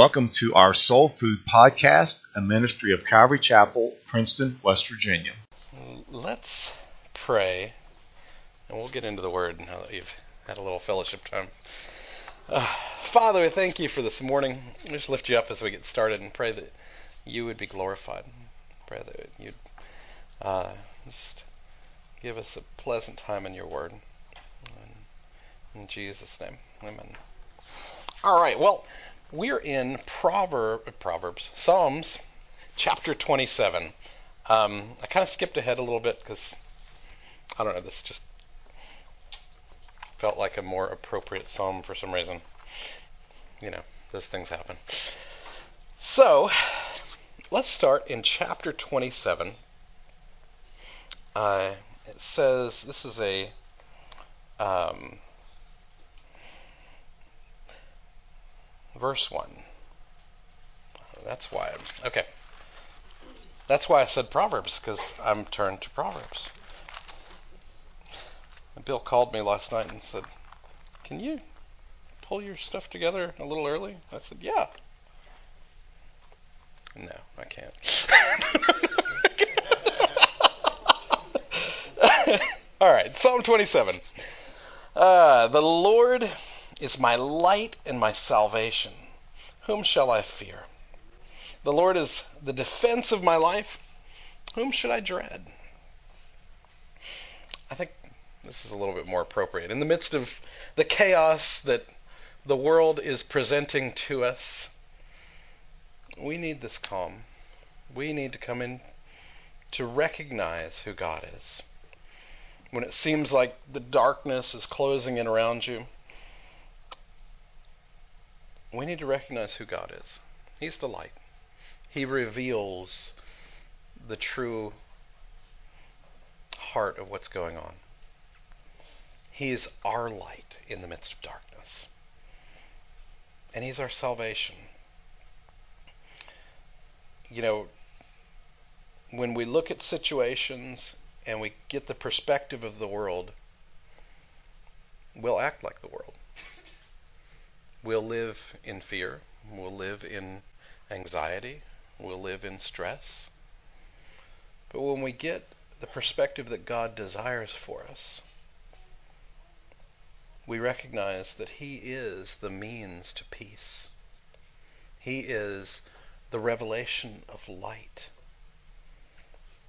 Welcome to our Soul Food Podcast, a ministry of Calvary Chapel, Princeton, West Virginia. Let's pray, and we'll get into the Word now that you've had a little fellowship time. Uh, Father, we thank you for this morning. We just lift you up as we get started and pray that you would be glorified. Pray that you'd uh, just give us a pleasant time in your Word. In, in Jesus' name, Amen. All right. Well, we're in Proverb, Proverbs, Psalms, chapter 27. Um, I kind of skipped ahead a little bit because I don't know. This just felt like a more appropriate psalm for some reason. You know, those things happen. So, let's start in chapter 27. Uh, it says this is a um, verse one. That's why. I'm, okay. That's why I said Proverbs because I'm turned to Proverbs. Bill called me last night and said, "Can you pull your stuff together a little early?" I said, "Yeah." No, I can't. All right, Psalm 27. Uh, the Lord is my light and my salvation. Whom shall I fear? The Lord is the defense of my life. Whom should I dread? I think this is a little bit more appropriate. In the midst of the chaos that the world is presenting to us, we need this calm. We need to come in to recognize who God is. When it seems like the darkness is closing in around you, we need to recognize who God is. He's the light. He reveals the true heart of what's going on. He is our light in the midst of darkness. And He's our salvation. You know, when we look at situations and we get the perspective of the world, we'll act like the world. We'll live in fear. We'll live in anxiety. We'll live in stress. But when we get the perspective that God desires for us, we recognize that He is the means to peace. He is the revelation of light,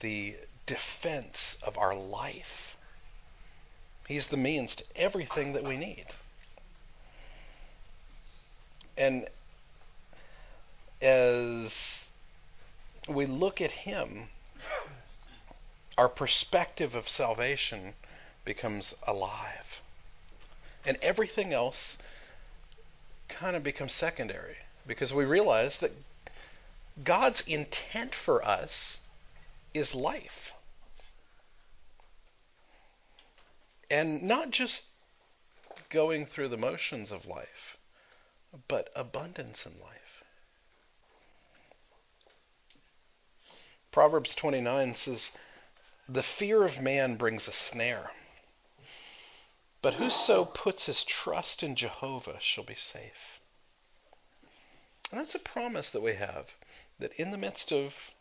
the defense of our life. He's the means to everything that we need. And as we look at Him, our perspective of salvation becomes alive. And everything else kind of becomes secondary because we realize that God's intent for us is life. And not just going through the motions of life, but abundance in life. Proverbs 29 says, The fear of man brings a snare, but whoso puts his trust in Jehovah shall be safe. And that's a promise that we have that in the midst of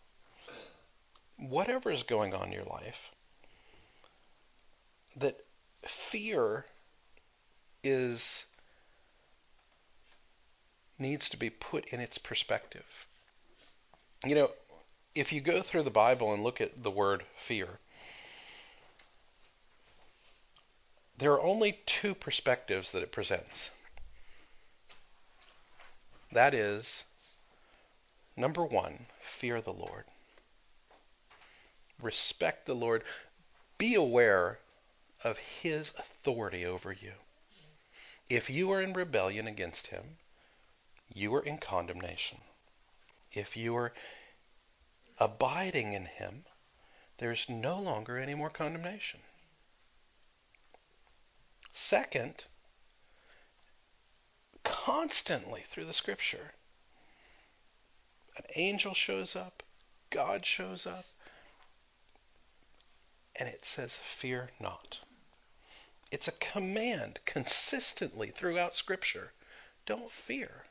whatever is going on in your life, that fear is needs to be put in its perspective. You know, if you go through the Bible and look at the word fear, there are only two perspectives that it presents. That is, number one, fear the Lord. Respect the Lord. Be aware of His authority over you. If you are in rebellion against Him, you are in condemnation. If you are abiding in him, there's no longer any more condemnation. Second, constantly through the scripture, an angel shows up, God shows up, and it says, Fear not. It's a command consistently throughout Scripture. Don't fear.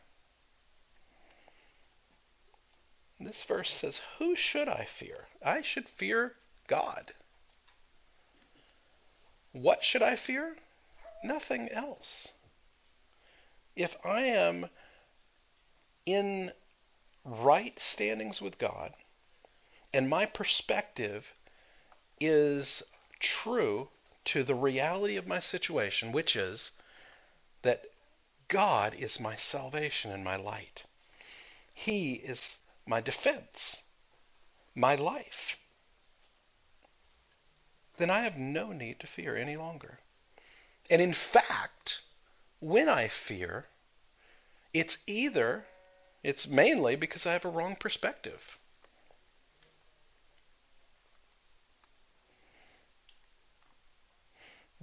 This verse says, Who should I fear? I should fear God. What should I fear? Nothing else. If I am in right standings with God and my perspective is true to the reality of my situation, which is that God is my salvation and my light. He is my defense, my life. Then I have no need to fear any longer. And in fact, when I fear, it's either, it's mainly because I have a wrong perspective.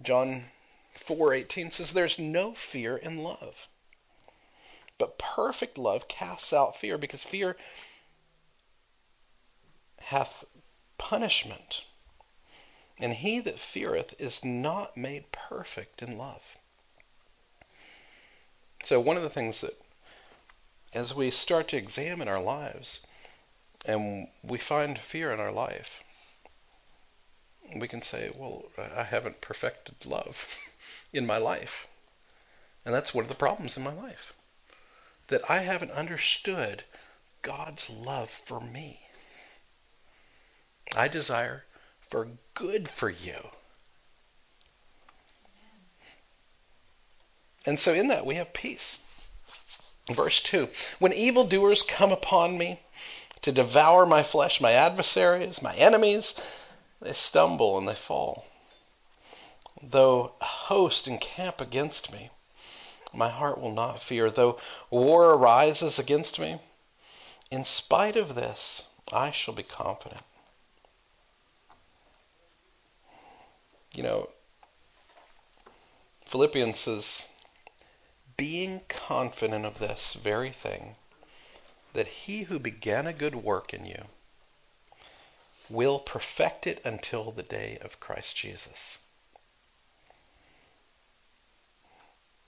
John 4:18 says there's no fear in love. But perfect love casts out fear because fear hath punishment. And he that feareth is not made perfect in love. So one of the things that as we start to examine our lives and we find fear in our life, we can say, well, I haven't perfected love in my life. And that's one of the problems in my life. That I haven't understood God's love for me. I desire for good for you. And so in that we have peace. Verse 2 When evildoers come upon me to devour my flesh, my adversaries, my enemies, they stumble and they fall. Though a host encamp against me, my heart will not fear. Though war arises against me, in spite of this, I shall be confident. You know, Philippians says, being confident of this very thing, that he who began a good work in you will perfect it until the day of Christ Jesus.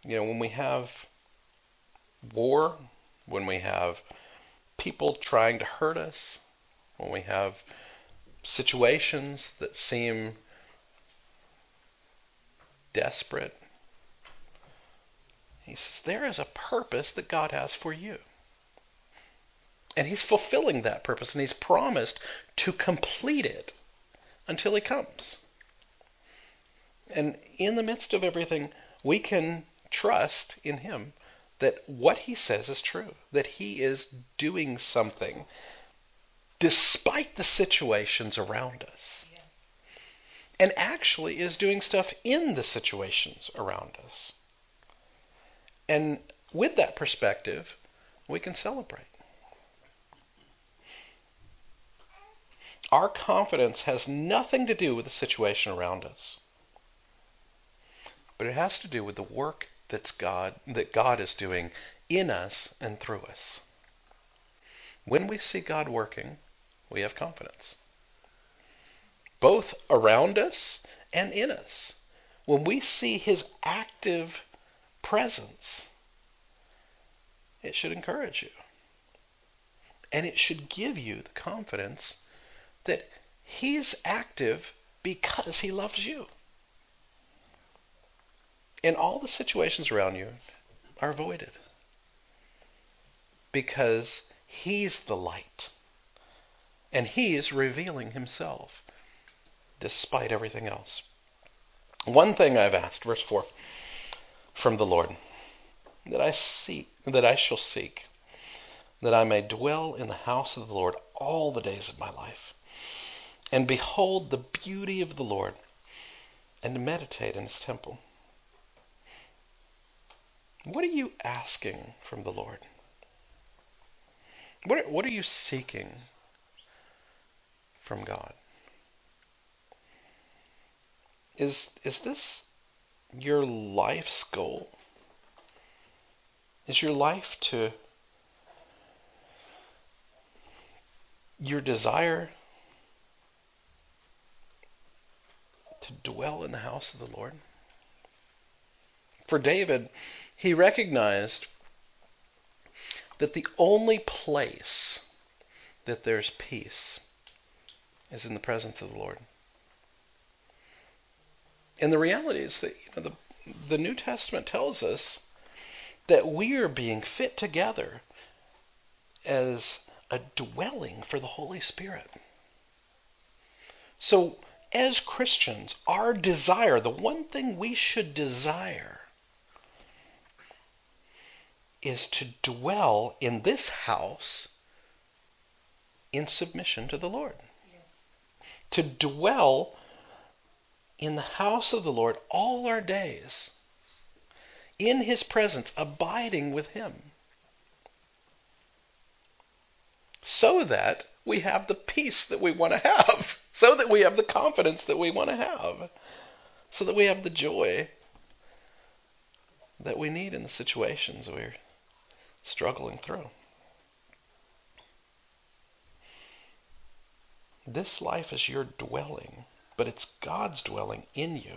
You know, when we have war, when we have people trying to hurt us, when we have situations that seem desperate, he says, there is a purpose that God has for you. And he's fulfilling that purpose, and he's promised to complete it until he comes. And in the midst of everything, we can trust in him that what he says is true, that he is doing something despite the situations around us. And actually is doing stuff in the situations around us. And with that perspective, we can celebrate. Our confidence has nothing to do with the situation around us. But it has to do with the work that's God that God is doing in us and through us. When we see God working, we have confidence. Both around us and in us. When we see his active presence, it should encourage you. And it should give you the confidence that He's active because He loves you. And all the situations around you are avoided because He's the light. And He is revealing Himself despite everything else. One thing I've asked, verse 4, from the Lord, that I seek, that I shall seek, that I may dwell in the house of the Lord all the days of my life, and behold the beauty of the Lord, and meditate in his temple. What are you asking from the Lord? What what are you seeking from God? Is is this your life's goal? Is your life to your desire to dwell in the house of the Lord? For David, he recognized that the only place that there's peace is in the presence of the Lord. And the reality is that you know, the, the New Testament tells us that we are being fit together as a dwelling for the Holy Spirit. So, as Christians, our desire, the one thing we should desire, is to dwell in this house in submission to the Lord. Yes. To dwell in the house of the Lord all our days, in his presence, abiding with him, so that we have the peace that we want to have, so that we have the confidence that we want to have, so that we have the joy that we need in the situations we're struggling through. This life is your dwelling but it's God's dwelling in you.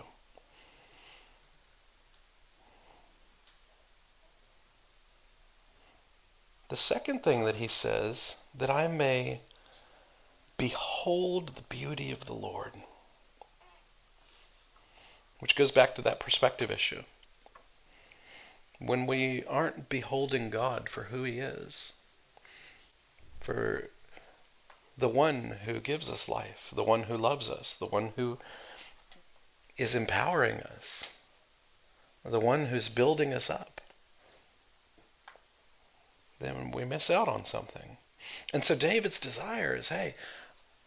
The second thing that he says, that I may behold the beauty of the Lord, which goes back to that perspective issue. When we aren't beholding God for who he is, for the one who gives us life, the one who loves us, the one who is empowering us, the one who's building us up, then we miss out on something. And so David's desire is hey,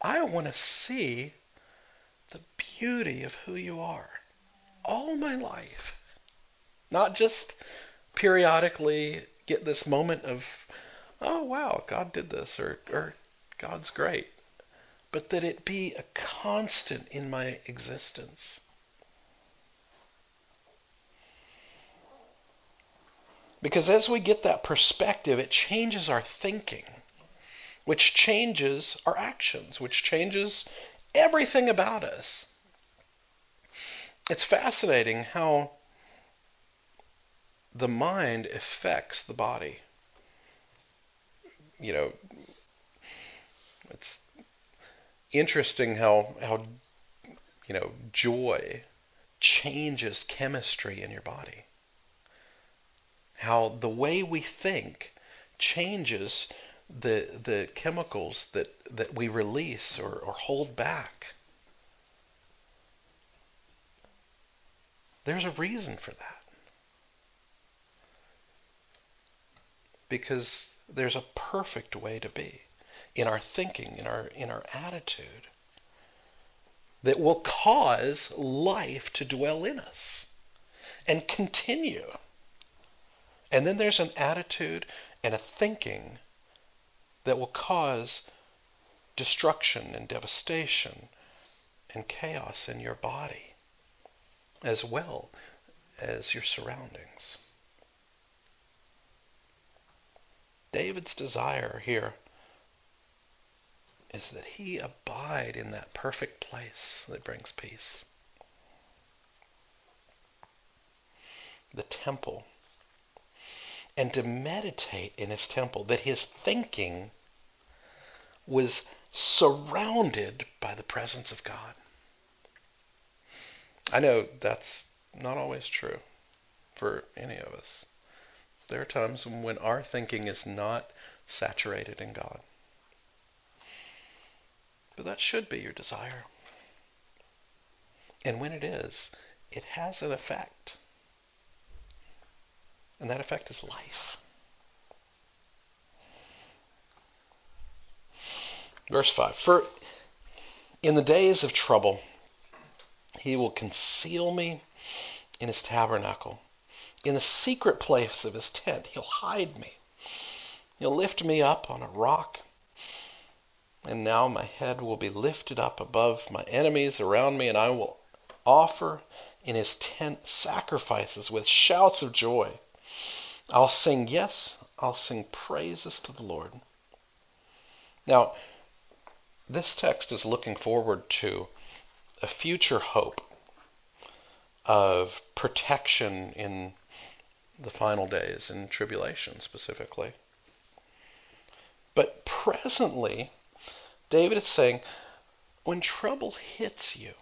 I want to see the beauty of who you are all my life. Not just periodically get this moment of, oh, wow, God did this, or, or God's great, but that it be a constant in my existence. Because as we get that perspective, it changes our thinking, which changes our actions, which changes everything about us. It's fascinating how the mind affects the body. You know, it's interesting how how you know joy changes chemistry in your body. How the way we think changes the the chemicals that, that we release or, or hold back. There's a reason for that. Because there's a perfect way to be in our thinking, in our in our attitude that will cause life to dwell in us and continue. And then there's an attitude and a thinking that will cause destruction and devastation and chaos in your body as well as your surroundings. David's desire here is that he abide in that perfect place that brings peace. The temple. And to meditate in his temple, that his thinking was surrounded by the presence of God. I know that's not always true for any of us. There are times when our thinking is not saturated in God. But that should be your desire. And when it is, it has an effect. And that effect is life. Verse 5 For in the days of trouble, he will conceal me in his tabernacle. In the secret place of his tent, he'll hide me. He'll lift me up on a rock. And now my head will be lifted up above my enemies around me, and I will offer in his tent sacrifices with shouts of joy. I'll sing, yes, I'll sing praises to the Lord. Now, this text is looking forward to a future hope of protection in the final days, in tribulation specifically. But presently, David is saying, when trouble hits you,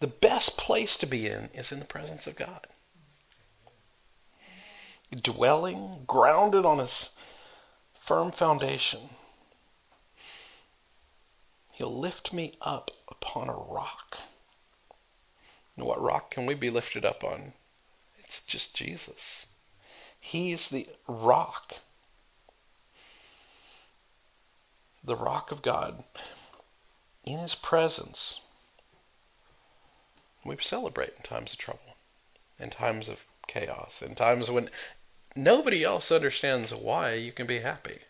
the best place to be in is in the presence of God. Dwelling, grounded on his firm foundation. He'll lift me up upon a rock. And what rock can we be lifted up on? It's just Jesus. He is the rock. The rock of God. In his presence, we celebrate in times of trouble, in times of chaos, in times when nobody else understands why you can be happy.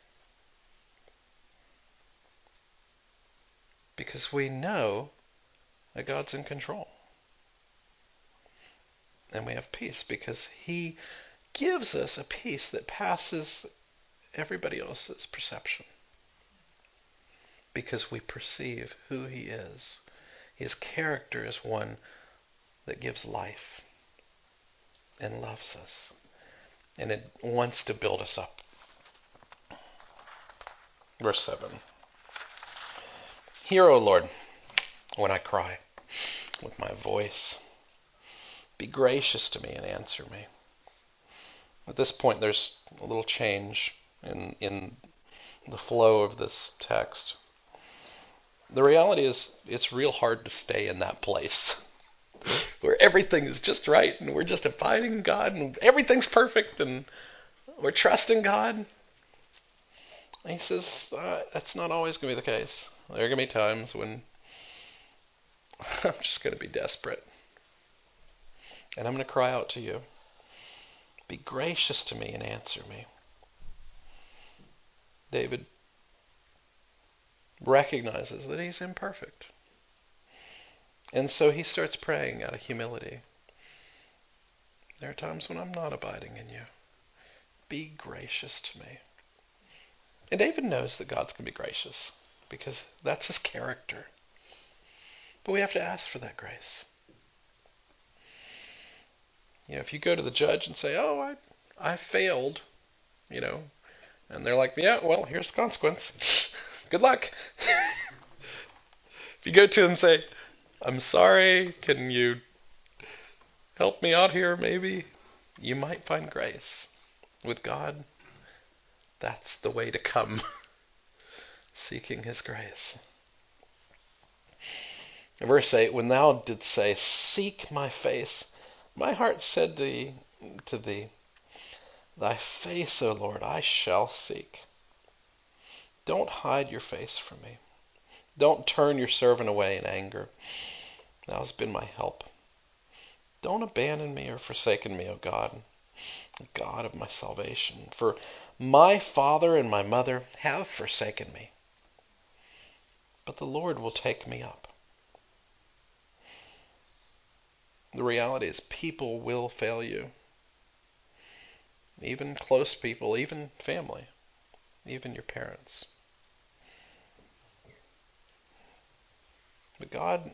Because we know that God's in control. And we have peace because He gives us a peace that passes everybody else's perception. Because we perceive who He is. His character is one that gives life and loves us. And it wants to build us up. Verse 7. Hear, O Lord, when I cry with my voice. Be gracious to me and answer me. At this point, there's a little change in, in the flow of this text. The reality is, it's real hard to stay in that place where everything is just right and we're just abiding in God and everything's perfect and we're trusting God. And he says, uh, that's not always going to be the case. There are going to be times when I'm just going to be desperate. And I'm going to cry out to you. Be gracious to me and answer me. David recognizes that he's imperfect. And so he starts praying out of humility. There are times when I'm not abiding in you. Be gracious to me. And David knows that God's going to be gracious because that's his character. But we have to ask for that grace. You know, if you go to the judge and say, "Oh, I I failed," you know, and they're like, "Yeah, well, here's the consequence. Good luck." if you go to and say, "I'm sorry, can you help me out here maybe?" You might find grace. With God, that's the way to come. Seeking his grace. Verse 8 When thou didst say, Seek my face, my heart said to thee, to thee Thy face, O Lord, I shall seek. Don't hide your face from me. Don't turn your servant away in anger. Thou hast been my help. Don't abandon me or forsaken me, O God, God of my salvation. For my father and my mother have forsaken me, but the Lord will take me up. The reality is, people will fail you. Even close people, even family, even your parents. But God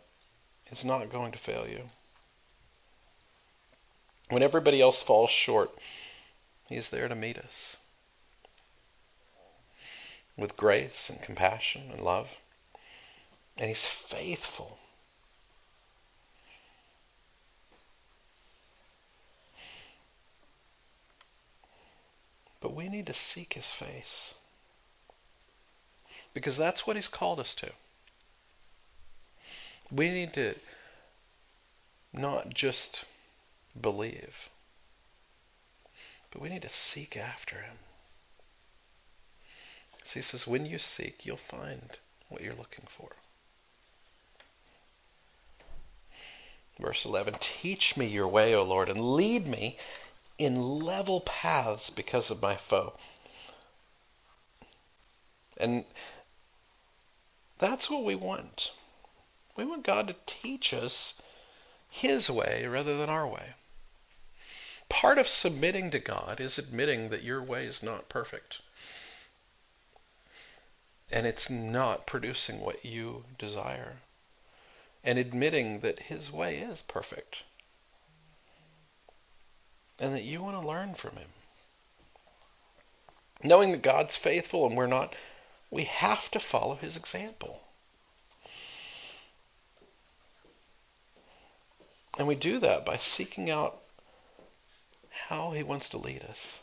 is not going to fail you. When everybody else falls short, He is there to meet us with grace and compassion and love. And He's faithful But we need to seek his face. Because that's what he's called us to. We need to not just believe, but we need to seek after him. So he says, when you seek, you'll find what you're looking for. Verse 11 Teach me your way, O Lord, and lead me in level paths because of my foe. And that's what we want. We want God to teach us His way rather than our way. Part of submitting to God is admitting that your way is not perfect. And it's not producing what you desire. And admitting that His way is perfect. And that you want to learn from Him. Knowing that God's faithful and we're not, we have to follow His example. And we do that by seeking out how He wants to lead us.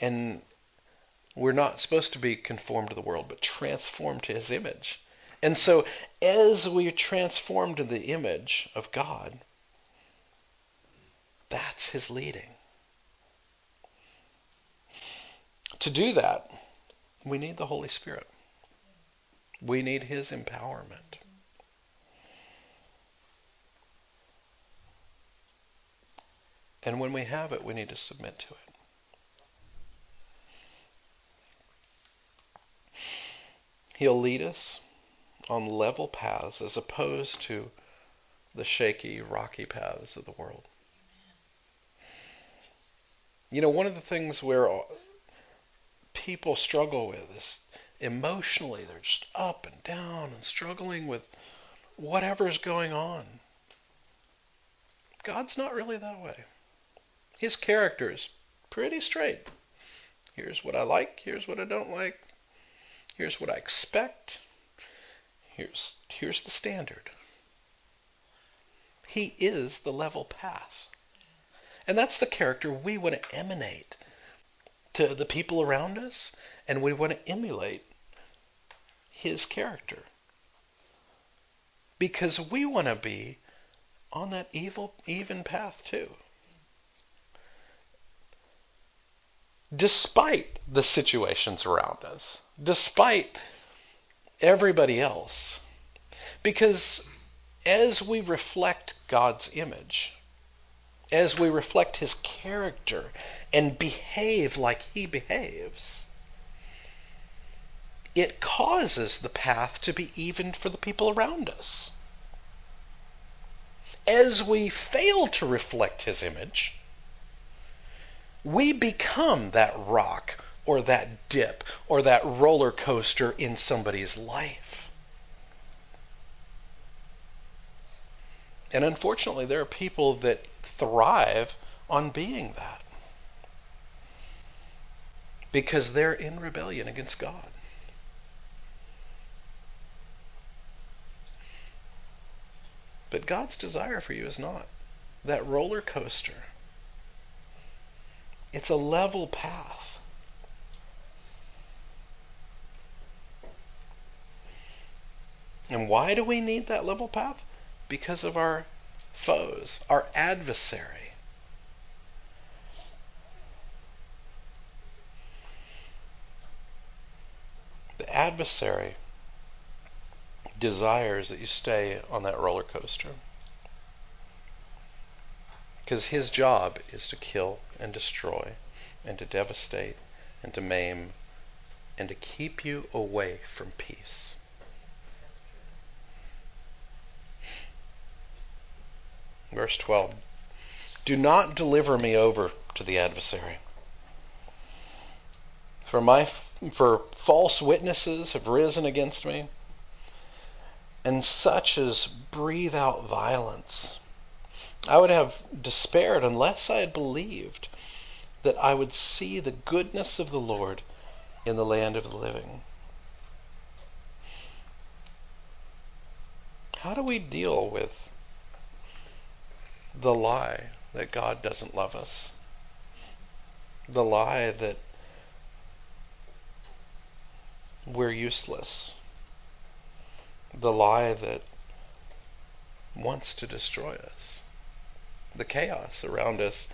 And we're not supposed to be conformed to the world, but transformed to His image. And so, as we are transformed to the image of God, that's His leading. To do that, we need the Holy Spirit. We need His empowerment. And when we have it, we need to submit to it. He'll lead us on level paths as opposed to the shaky, rocky paths of the world. You know, one of the things where people struggle with is emotionally, they're just up and down and struggling with whatever's going on. God's not really that way. His character is pretty straight. Here's what I like, here's what I don't like, here's what I expect, here's, here's the standard. He is the level pass. And that's the character we want to emanate to the people around us, and we want to emulate his character. Because we want to be on that evil, even path too. Despite the situations around us, despite everybody else. Because as we reflect God's image, as we reflect his character and behave like he behaves, it causes the path to be even for the people around us. As we fail to reflect his image, we become that rock or that dip or that roller coaster in somebody's life. And unfortunately, there are people that thrive on being that because they're in rebellion against God. But God's desire for you is not that roller coaster it's a level path. And why do we need that level path? Because of our foes, our adversary. The adversary desires that you stay on that roller coaster. Because his job is to kill and destroy and to devastate and to maim and to keep you away from peace. Verse 12 Do not deliver me over to the adversary. For my for false witnesses have risen against me, and such as breathe out violence. I would have despaired unless I had believed that I would see the goodness of the Lord in the land of the living. How do we deal with the lie that God doesn't love us? The lie that we're useless? The lie that wants to destroy us? the chaos around us,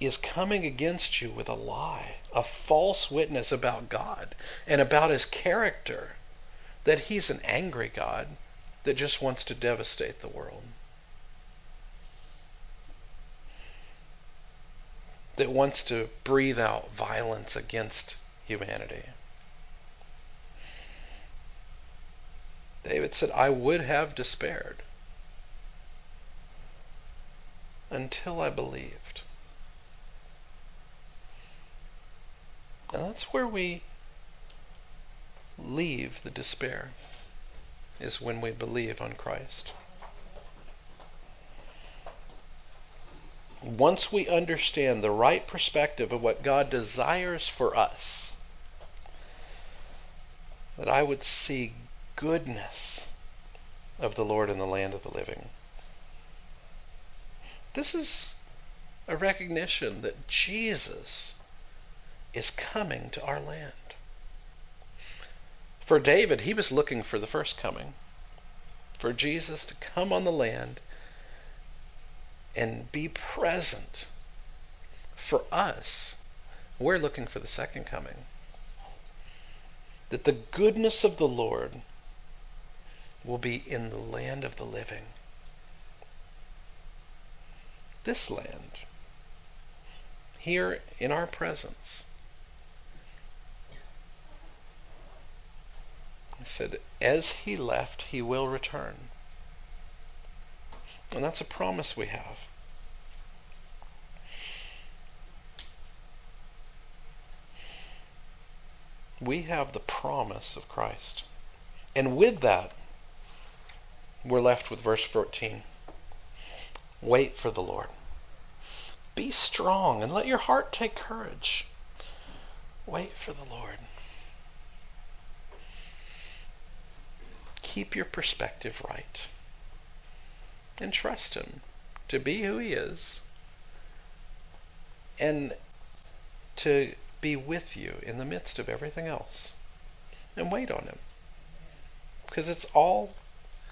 is coming against you with a lie, a false witness about God and about his character, that he's an angry God that just wants to devastate the world. That wants to breathe out violence against humanity. David said, I would have despaired until I believed. And that's where we leave the despair, is when we believe on Christ. Once we understand the right perspective of what God desires for us, that I would see goodness of the Lord in the land of the living. This is a recognition that Jesus is coming to our land. For David, he was looking for the first coming, for Jesus to come on the land and be present. For us, we're looking for the second coming. That the goodness of the Lord will be in the land of the living. This land, here in our presence. He said, as he left, he will return. And that's a promise we have. We have the promise of Christ. And with that, we're left with verse 14. Wait for the Lord. Be strong and let your heart take courage. Wait for the Lord. Keep your perspective right and trust Him to be who He is and to be with you in the midst of everything else. And wait on Him. Because it's all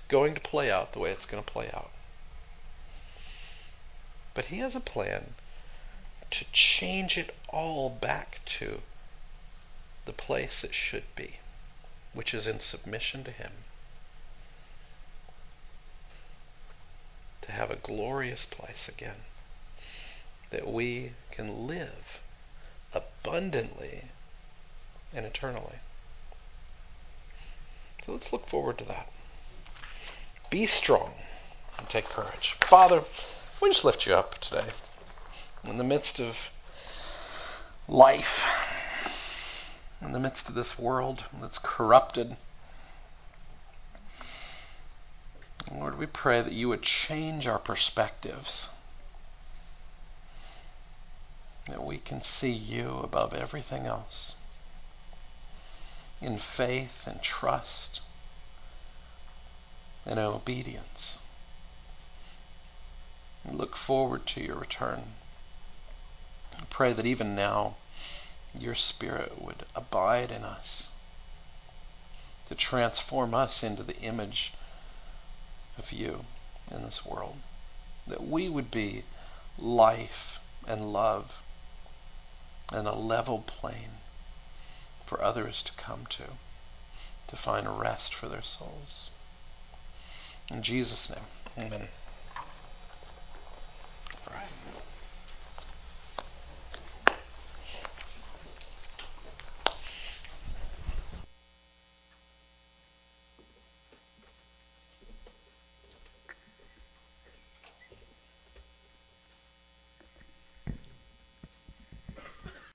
going to play out the way it's going to play out. But He has a plan to change it all back to the place it should be, which is in submission to Him. To have a glorious place again that we can live abundantly and eternally. So let's look forward to that. Be strong and take courage. Father, we just lift you up today in the midst of life, in the midst of this world that's corrupted. Lord, we pray that you would change our perspectives, that we can see you above everything else in faith and trust and obedience. And look forward to your return. I pray that even now your Spirit would abide in us to transform us into the image of you in this world. That we would be life and love and a level plane for others to come to, to find rest for their souls. In Jesus' name, amen. All right.